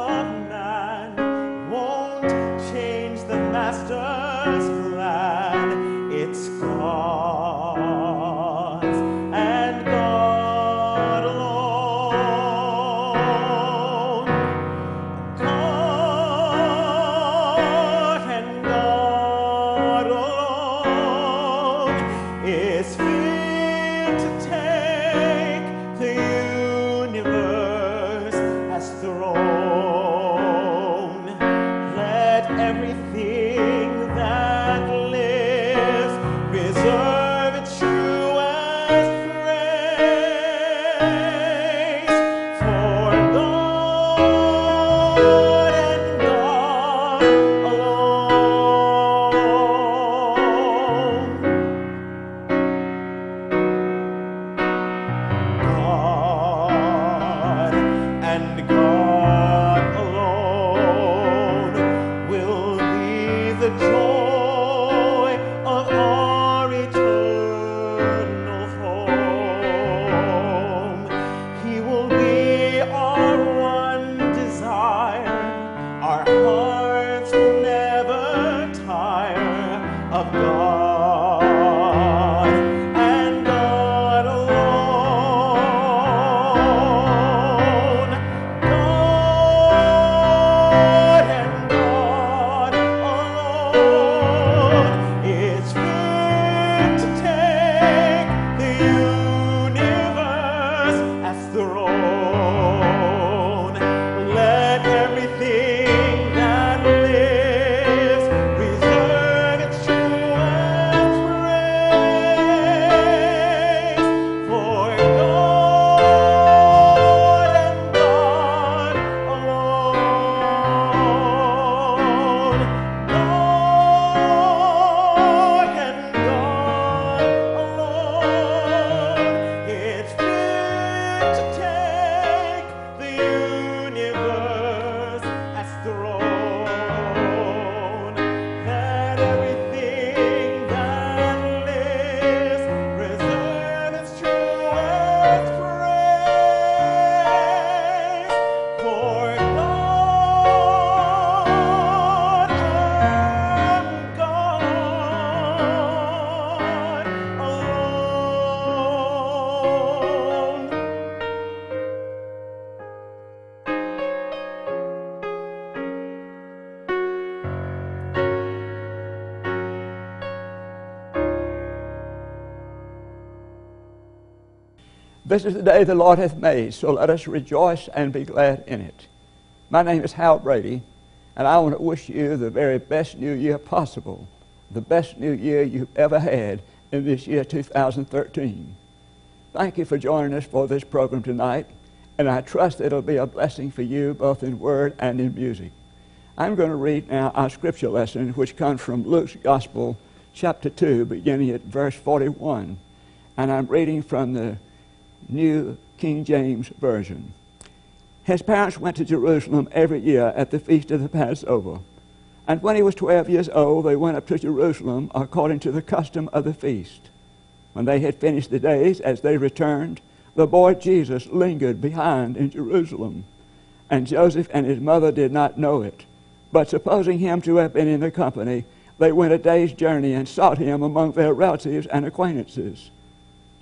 of man won't change the master's This is the day the Lord hath made, so let us rejoice and be glad in it. My name is Hal Brady, and I want to wish you the very best new year possible, the best new year you've ever had in this year 2013. Thank you for joining us for this program tonight, and I trust it'll be a blessing for you both in word and in music. I'm going to read now our scripture lesson, which comes from Luke's Gospel, chapter 2, beginning at verse 41. And I'm reading from the New King James Version. His parents went to Jerusalem every year at the feast of the Passover. And when he was 12 years old, they went up to Jerusalem according to the custom of the feast. When they had finished the days, as they returned, the boy Jesus lingered behind in Jerusalem. And Joseph and his mother did not know it. But supposing him to have been in the company, they went a day's journey and sought him among their relatives and acquaintances.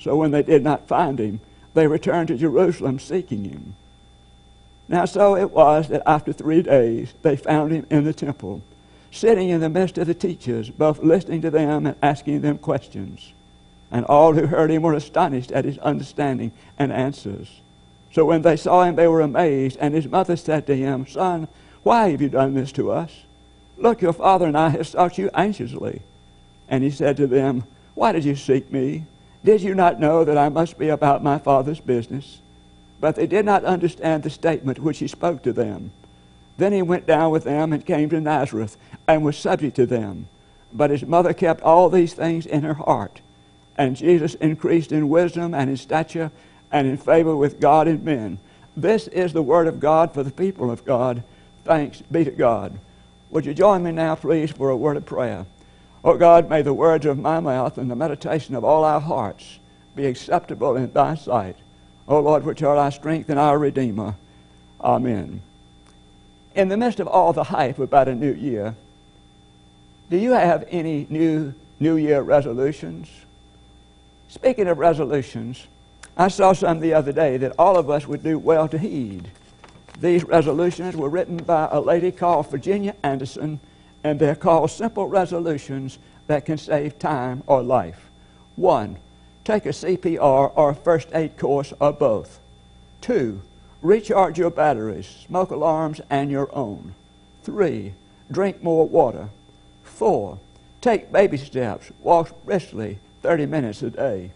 So when they did not find him, they returned to Jerusalem seeking him. Now so it was that after three days they found him in the temple, sitting in the midst of the teachers, both listening to them and asking them questions. And all who heard him were astonished at his understanding and answers. So when they saw him, they were amazed. And his mother said to him, Son, why have you done this to us? Look, your father and I have sought you anxiously. And he said to them, Why did you seek me? Did you not know that I must be about my father's business? But they did not understand the statement which he spoke to them. Then he went down with them and came to Nazareth and was subject to them. But his mother kept all these things in her heart. And Jesus increased in wisdom and in stature and in favor with God and men. This is the word of God for the people of God. Thanks be to God. Would you join me now, please, for a word of prayer? Oh God, may the words of my mouth and the meditation of all our hearts be acceptable in thy sight. O Lord, which art our strength and our Redeemer. Amen. In the midst of all the hype about a new year, do you have any new New Year resolutions? Speaking of resolutions, I saw some the other day that all of us would do well to heed. These resolutions were written by a lady called Virginia Anderson, and they're called simple resolutions that can save time or life. One, take a CPR or first aid course or both. Two, recharge your batteries, smoke alarms, and your own. Three, drink more water. Four, take baby steps, walk briskly 30 minutes a day.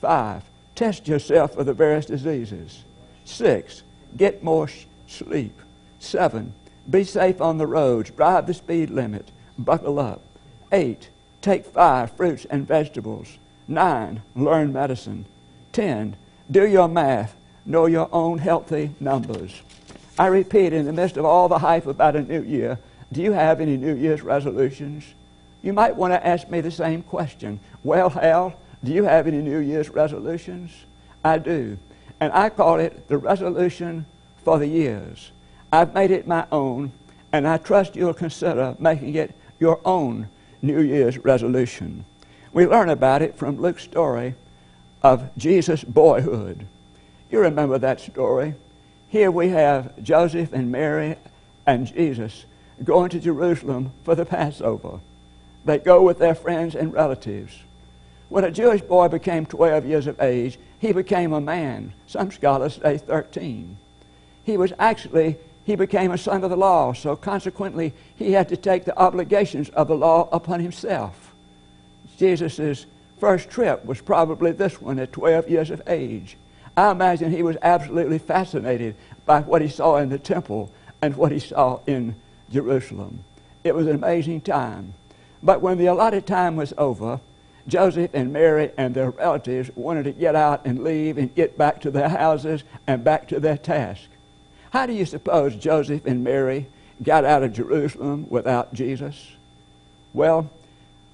Five, test yourself for the various diseases. Six, get more sh- sleep. Seven, be safe on the roads, drive the speed limit, buckle up. Eight, take five fruits and vegetables. Nine, learn medicine. Ten, do your math, know your own healthy numbers. I repeat, in the midst of all the hype about a new year, do you have any New Year's resolutions? You might want to ask me the same question. Well, Hal, do you have any New Year's resolutions? I do. And I call it the resolution for the years. I've made it my own, and I trust you'll consider making it your own New Year's resolution. We learn about it from Luke's story of Jesus' boyhood. You remember that story. Here we have Joseph and Mary and Jesus going to Jerusalem for the Passover. They go with their friends and relatives. When a Jewish boy became 12 years of age, he became a man. Some scholars say 13. He was actually, he became a son of the law, so consequently, he had to take the obligations of the law upon himself. Jesus' first trip was probably this one at 12 years of age. I imagine he was absolutely fascinated by what he saw in the temple and what he saw in Jerusalem. It was an amazing time. But when the allotted time was over, Joseph and Mary and their relatives wanted to get out and leave and get back to their houses and back to their task. How do you suppose Joseph and Mary got out of Jerusalem without Jesus? Well,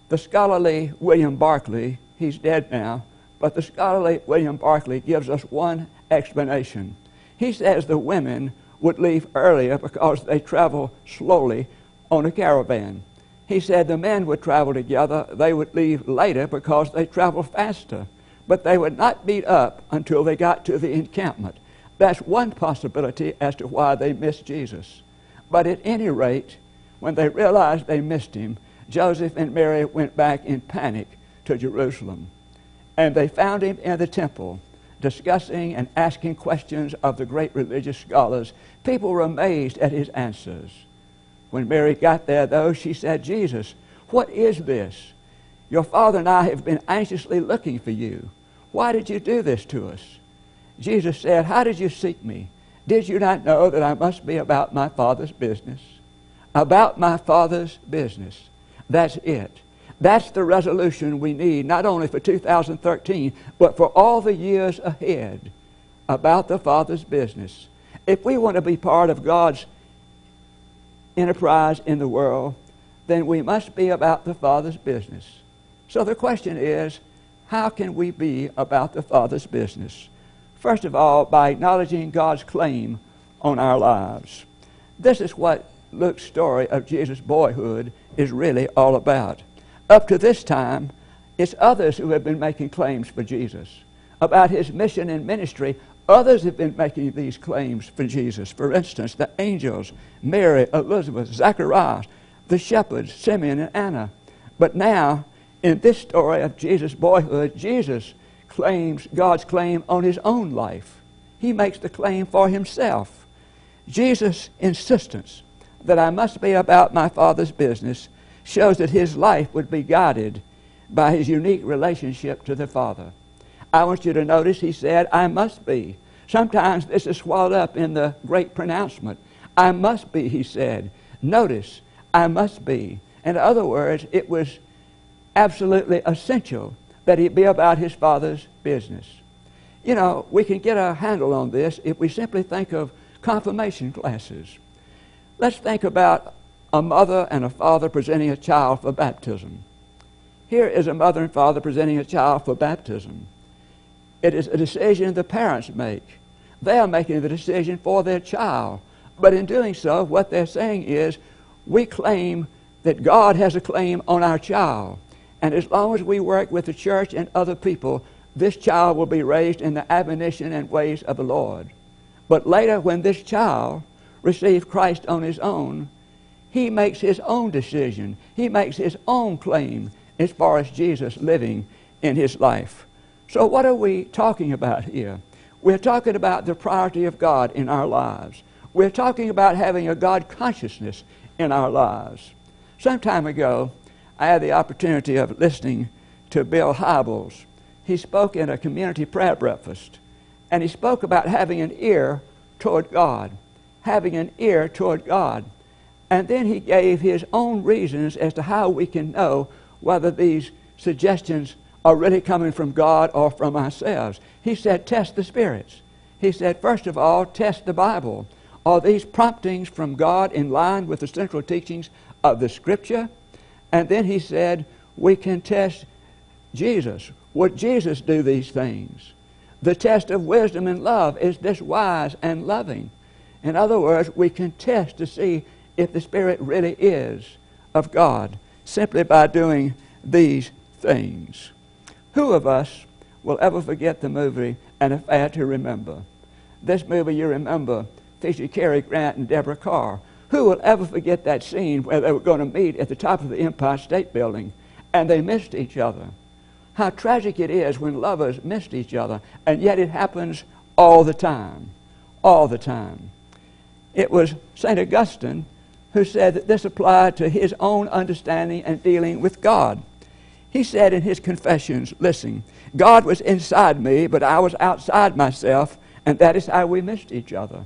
the scholarly William Barclay, he's dead now, but the scholarly William Barclay gives us one explanation. He says the women would leave earlier because they travel slowly on a caravan. He said the men would travel together, they would leave later because they travel faster, but they would not meet up until they got to the encampment. That's one possibility as to why they missed Jesus. But at any rate, when they realized they missed him, Joseph and Mary went back in panic to Jerusalem. And they found him in the temple, discussing and asking questions of the great religious scholars. People were amazed at his answers. When Mary got there, though, she said, Jesus, what is this? Your father and I have been anxiously looking for you. Why did you do this to us? Jesus said, How did you seek me? Did you not know that I must be about my Father's business? About my Father's business. That's it. That's the resolution we need, not only for 2013, but for all the years ahead about the Father's business. If we want to be part of God's enterprise in the world, then we must be about the Father's business. So the question is, how can we be about the Father's business? First of all, by acknowledging God's claim on our lives. This is what Luke's story of Jesus' boyhood is really all about. Up to this time, it's others who have been making claims for Jesus. About his mission and ministry, others have been making these claims for Jesus. For instance, the angels, Mary, Elizabeth, Zacharias, the shepherds, Simeon and Anna. But now, in this story of Jesus' boyhood, Jesus claims God's claim on his own life. He makes the claim for himself. Jesus' insistence that I must be about my Father's business shows that his life would be guided by his unique relationship to the Father. I want you to notice he said, I must be. Sometimes this is swallowed up in the great pronouncement. I must be, he said. Notice, I must be. In other words, it was absolutely essential that he be about his Father's business. You know, we can get a handle on this if we simply think of confirmation classes. Let's think about a mother and a father presenting a child for baptism. Here is a mother and father presenting a child for baptism. It is a decision the parents make. They are making the decision for their child. But in doing so, what they're saying is, we claim that God has a claim on our child. And as long as we work with the church and other people, this child will be raised in the admonition and ways of the Lord. But later, when this child receives Christ on his own, he makes his own decision. He makes his own claim as far as Jesus living in his life. So, what are we talking about here? We're talking about the priority of God in our lives. We're talking about having a God consciousness in our lives. Some time ago, I had the opportunity of listening to Bill Hybels. He spoke in a community prayer breakfast, and he spoke about having an ear toward God, having an ear toward God. And then he gave his own reasons as to how we can know whether these suggestions are really coming from God or from ourselves. He said, test the spirits. He said, first of all, test the Bible. Are these promptings from God in line with the central teachings of the Scripture? And then he said, we can test Jesus. Would Jesus do these things? The test of wisdom and love is this wise and loving. In other words, we can test to see if the Spirit really is of God simply by doing these things. Who of us will ever forget the movie An Affair to Remember? This movie, you remember, featured Cary Grant and Deborah Kerr. Who will ever forget that scene where they were going to meet at the top of the Empire State Building and they missed each other? How tragic it is when lovers miss each other, and yet it happens all the time. All the time. It was St. Augustine who said that this applied to his own understanding and dealing with God. He said in his confessions, listen, God was inside me, but I was outside myself, and that is how we missed each other.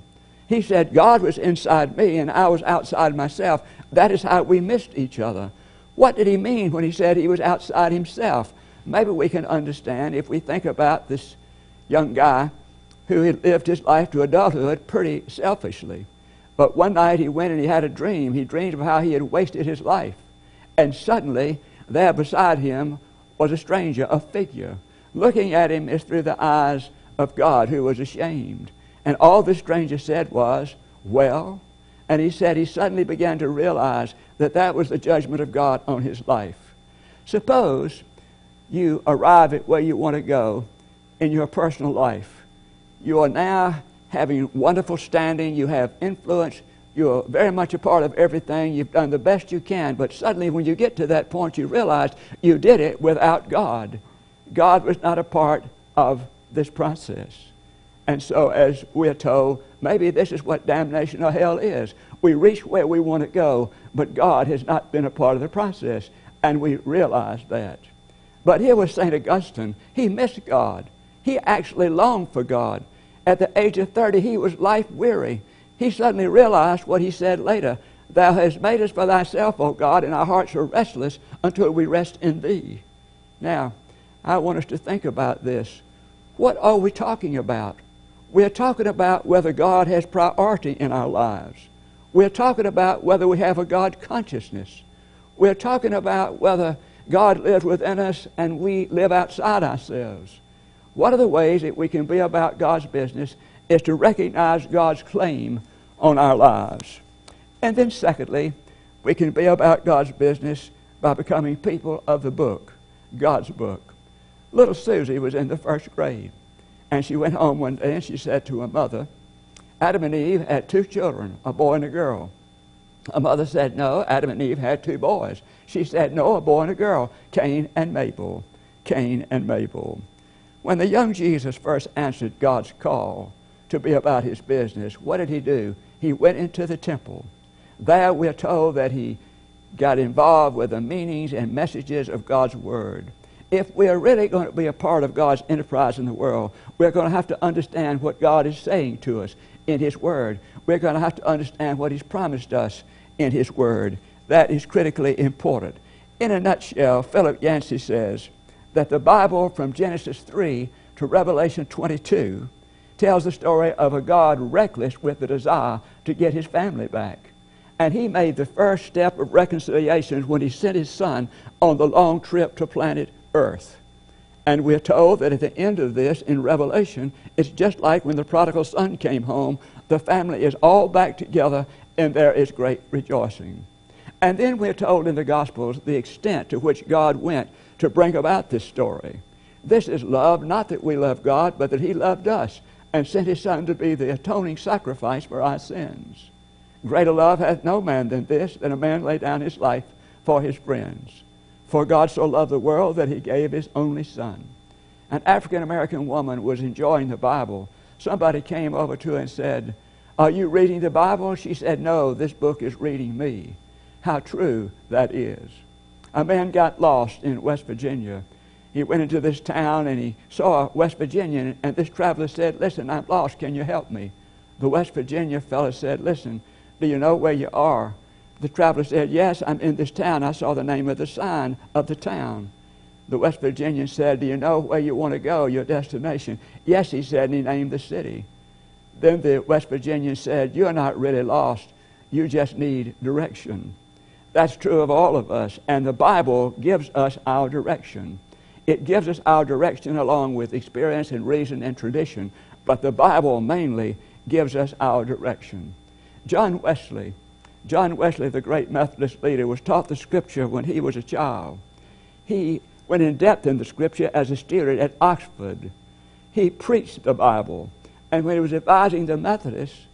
He said, God was inside me, and I was outside myself. That is how we missed each other. What did he mean when he said he was outside himself? Maybe we can understand if we think about this young guy who had lived his life to adulthood pretty selfishly. But one night he went and he had a dream. He dreamed of how he had wasted his life. And suddenly, there beside him was a stranger, a figure, looking at him as through the eyes of God, who was ashamed. And all the stranger said was, Well, and he said he suddenly began to realize that that was the judgment of God on his life. Suppose you arrive at where you want to go in your personal life. You are now having wonderful standing, you have influence, you're very much a part of everything, you've done the best you can, but suddenly when you get to that point, you realize you did it without God. God was not a part of this process. And so, as we're told, maybe this is what damnation or hell is. We reach where we want to go, but God has not been a part of the process, and we realize that. But here was St. Augustine. He missed God. He actually longed for God. At the age of 30, he was life weary. He suddenly realized what he said later Thou hast made us for thyself, O God, and our hearts are restless until we rest in thee. Now, I want us to think about this. What are we talking about? We're talking about whether God has priority in our lives. We're talking about whether we have a God consciousness. We're talking about whether God lives within us and we live outside ourselves. One of the ways that we can be about God's business is to recognize God's claim on our lives. And then, secondly, we can be about God's business by becoming people of the book, God's book. Little Susie was in the first grade, and she went home one day and she said to her mother, Adam and Eve had two children, a boy and a girl. Her mother said, No, Adam and Eve had two boys. She said, No, a boy and a girl, Cain and Mabel. Cain and Mabel. When the young Jesus first answered God's call to be about his business, what did he do? He went into the temple. There we're told that he got involved with the meanings and messages of God's Word. If we are really going to be a part of God's enterprise in the world, we're going to have to understand what God is saying to us in His Word. We're going to have to understand what He's promised us in His Word. That is critically important. In a nutshell, Philip Yancey says, that the Bible from Genesis 3 to Revelation 22 tells the story of a God reckless with the desire to get his family back. And he made the first step of reconciliation when he sent his son on the long trip to planet Earth. And we're told that at the end of this in Revelation, it's just like when the prodigal son came home. The family is all back together and there is great rejoicing. And then we're told in the Gospels the extent to which God went to bring about this story. This is love, not that we love God, but that He loved us and sent His Son to be the atoning sacrifice for our sins. Greater love hath no man than this, that a man lay down his life for his friends. For God so loved the world that He gave His only Son. An African American woman was enjoying the Bible. Somebody came over to her and said, Are you reading the Bible? She said, No, this book is reading me. How true that is. A man got lost in West Virginia he went into this town and he saw a West Virginian, and this traveler said, Listen, I'm lost. Can you help me? The West Virginia fellow said, Listen, do you know where you are? The traveler said, Yes, I'm in this town. I saw the name of the sign of the town. The West Virginian said, Do you know where you want to go, your destination? Yes, he said, and he named the city. Then the West Virginian said, You're not really lost. You just need direction. That's true of all of us, and the Bible gives us our direction. It gives us our direction along with experience and reason and tradition, but the Bible mainly gives us our direction. John Wesley, John Wesley, the great Methodist leader, was taught the Scripture when he was a child. He went in depth in the Scripture as a student at Oxford. He preached the Bible, and when he was advising the Methodists,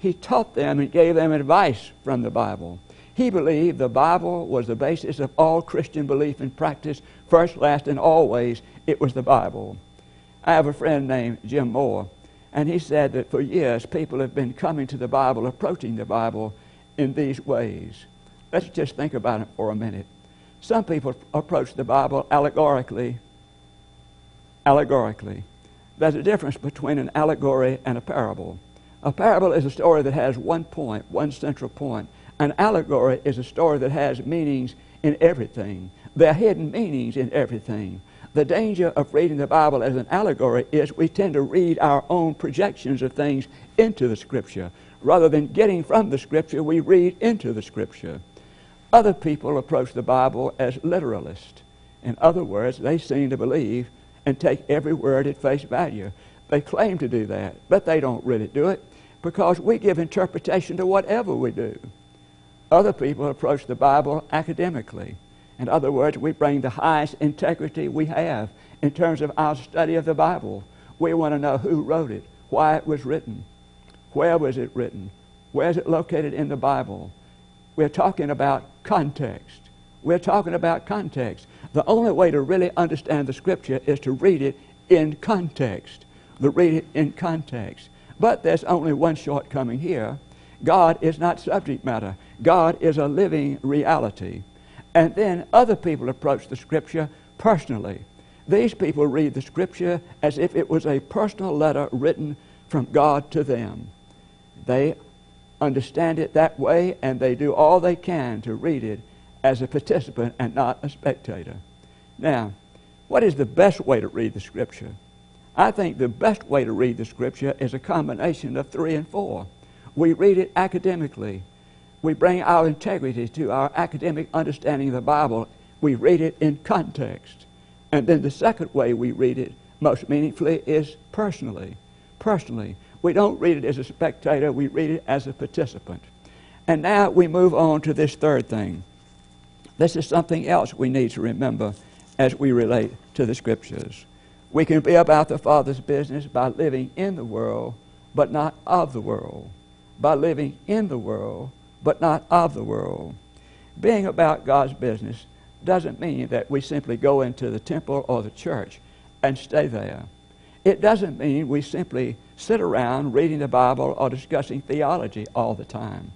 he taught them and gave them advice from the Bible. He believed the Bible was the basis of all Christian belief and practice. First, last, and always, it was the Bible. I have a friend named Jim Moore, and he said that for years people have been coming to the Bible, approaching the Bible in these ways. Let's just think about it for a minute. Some people approach the Bible allegorically. Allegorically. There's a difference between an allegory and a parable. A parable is a story that has one point, one central point. An allegory is a story that has meanings in everything. There are hidden meanings in everything. The danger of reading the Bible as an allegory is we tend to read our own projections of things into the Scripture. Rather than getting from the Scripture, we read into the Scripture. Other people approach the Bible as literalists. In other words, they seem to believe and take every word at face value. They claim to do that, but they don't really do it because we give interpretation to whatever we do. Other people approach the Bible academically. In other words, we bring the highest integrity we have in terms of our study of the Bible. We want to know who wrote it, why it was written, where was it written, where is it located in the Bible. We're talking about context. We're talking about context. The only way to really understand the Scripture is to read it in context. To read it in context. But there's only one shortcoming here. God is not subject matter. God is a living reality. And then other people approach the Scripture personally. These people read the Scripture as if it was a personal letter written from God to them. They understand it that way, and they do all they can to read it as a participant and not a spectator. Now, what is the best way to read the Scripture? I think the best way to read the Scripture is a combination of three and four. We read it academically. We bring our integrity to our academic understanding of the Bible. We read it in context. And then the second way we read it most meaningfully is personally. Personally. We don't read it as a spectator, we read it as a participant. And now we move on to this third thing. This is something else we need to remember as we relate to the Scriptures. We can be about the Father's business by living in the world, but not of the world by living in the world, but not of the world. Being about God's business doesn't mean that we simply go into the temple or the church and stay there. It doesn't mean we simply sit around reading the Bible or discussing theology all the time.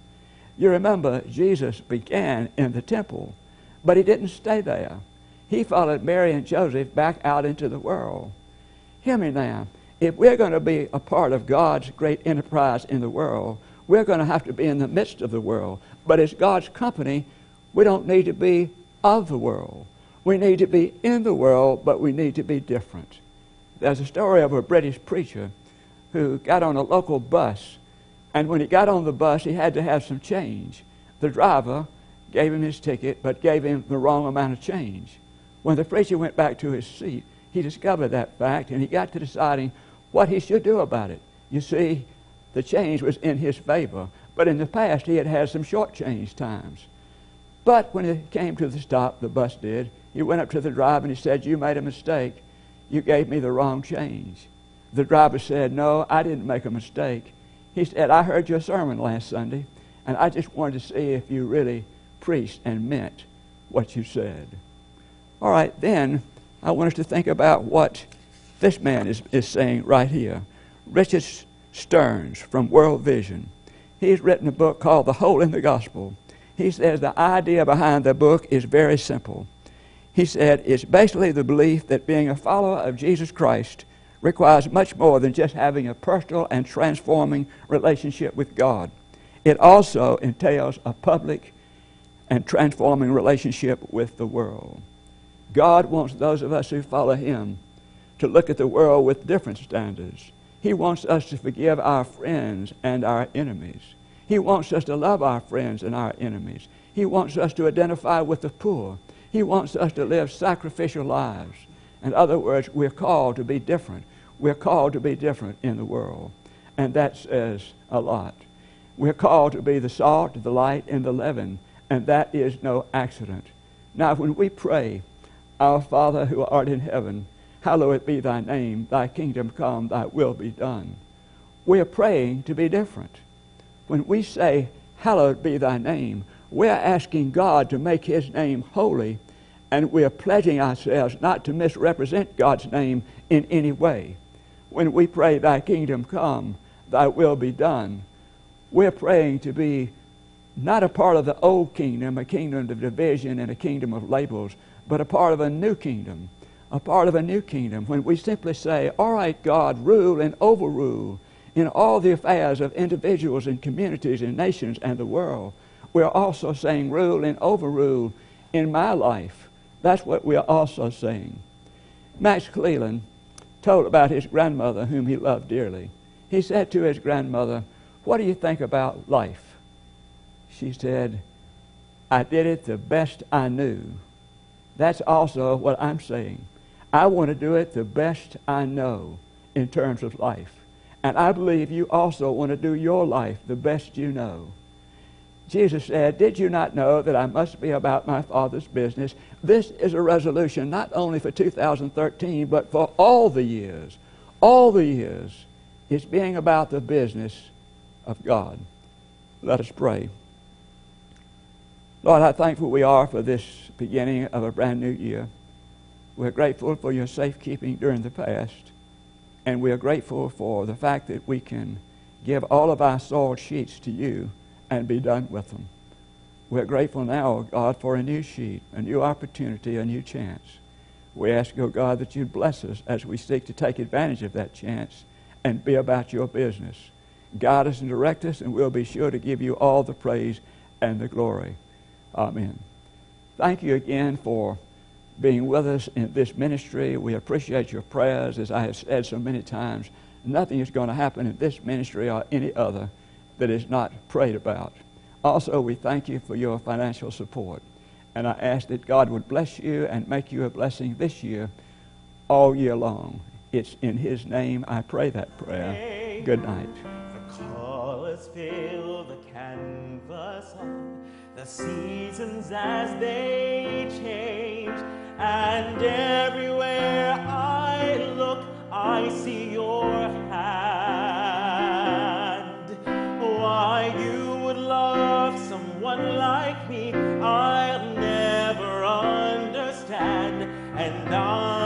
You remember, Jesus began in the temple, but he didn't stay there. He followed Mary and Joseph back out into the world. Hear me now. If we're going to be a part of God's great enterprise in the world, we're going to have to be in the midst of the world. But as God's company, we don't need to be of the world. We need to be in the world, but we need to be different. There's a story of a British preacher who got on a local bus, and when he got on the bus, he had to have some change. The driver gave him his ticket, but gave him the wrong amount of change. When the preacher went back to his seat, he discovered that fact, and he got to deciding what he should do about it. You see, the change was in his favor, but in the past he had had some short change times. But when it came to the stop, the bus did, he went up to the driver and he said, You made a mistake. You gave me the wrong change. The driver said, No, I didn't make a mistake. He said, I heard your sermon last Sunday, and I just wanted to see if you really preached and meant what you said. All right, then I want us to think about what this man is, is saying right here. Richard Stearns from World Vision. He's written a book called The Hole in the Gospel. He says the idea behind the book is very simple. He said it's basically the belief that being a follower of Jesus Christ requires much more than just having a personal and transforming relationship with God. It also entails a public and transforming relationship with the world. God wants those of us who follow Him to look at the world with different standards. He wants us to forgive our friends and our enemies. He wants us to love our friends and our enemies. He wants us to identify with the poor. He wants us to live sacrificial lives. In other words, we're called to be different. We're called to be different in the world. And that says a lot. We're called to be the salt, the light, and the leaven. And that is no accident. Now, when we pray, Our Father who art in heaven, hallowed be thy name, thy kingdom come, thy will be done. We're praying to be different. When we say, hallowed be thy name, we're asking God to make his name holy, and we're pledging ourselves not to misrepresent God's name in any way. When we pray, Thy kingdom come, Thy will be done, we're praying to be not a part of the old kingdom, a kingdom of division and a kingdom of labels, but a part of a new kingdom, a part of a new kingdom. When we simply say, All right, God, rule and overrule in all the affairs of individuals and communities and nations and the world we're also saying rule and overrule in my life. That's what we're also saying. Max Cleland told about his grandmother, whom he loved dearly. He said to his grandmother, What do you think about life? She said, I did it the best I knew. That's also what I'm saying. I want to do it the best I know in terms of life. And I believe you also want to do your life the best you know. Jesus said, Did you not know that I must be about my Father's business? This is a resolution not only for 2013, but for all the years. All the years. It's being about the business of God. Let us pray. Lord, how thankful we are for this beginning of a brand new year. We're grateful for your safekeeping during the past, and we are grateful for the fact that we can give all of our soiled sheets to you and be done with them. We're grateful now, God, for a new sheet, a new opportunity, a new chance. We ask, oh God, that you'd bless us as we seek to take advantage of that chance and be about your business. Guide us and direct us, and we'll be sure to give you all the praise and the glory. Amen. Thank you again for being with us in this ministry. We appreciate your prayers. As I have said so many times, nothing is going to happen in this ministry or any other that is not prayed about. Also, we thank you for your financial support. And I ask that God would bless you and make you a blessing this year, all year long. It's in His name I pray that prayer. Good night. The colors fill the canvas the seasons as they change, and everywhere I look, I see your and I'm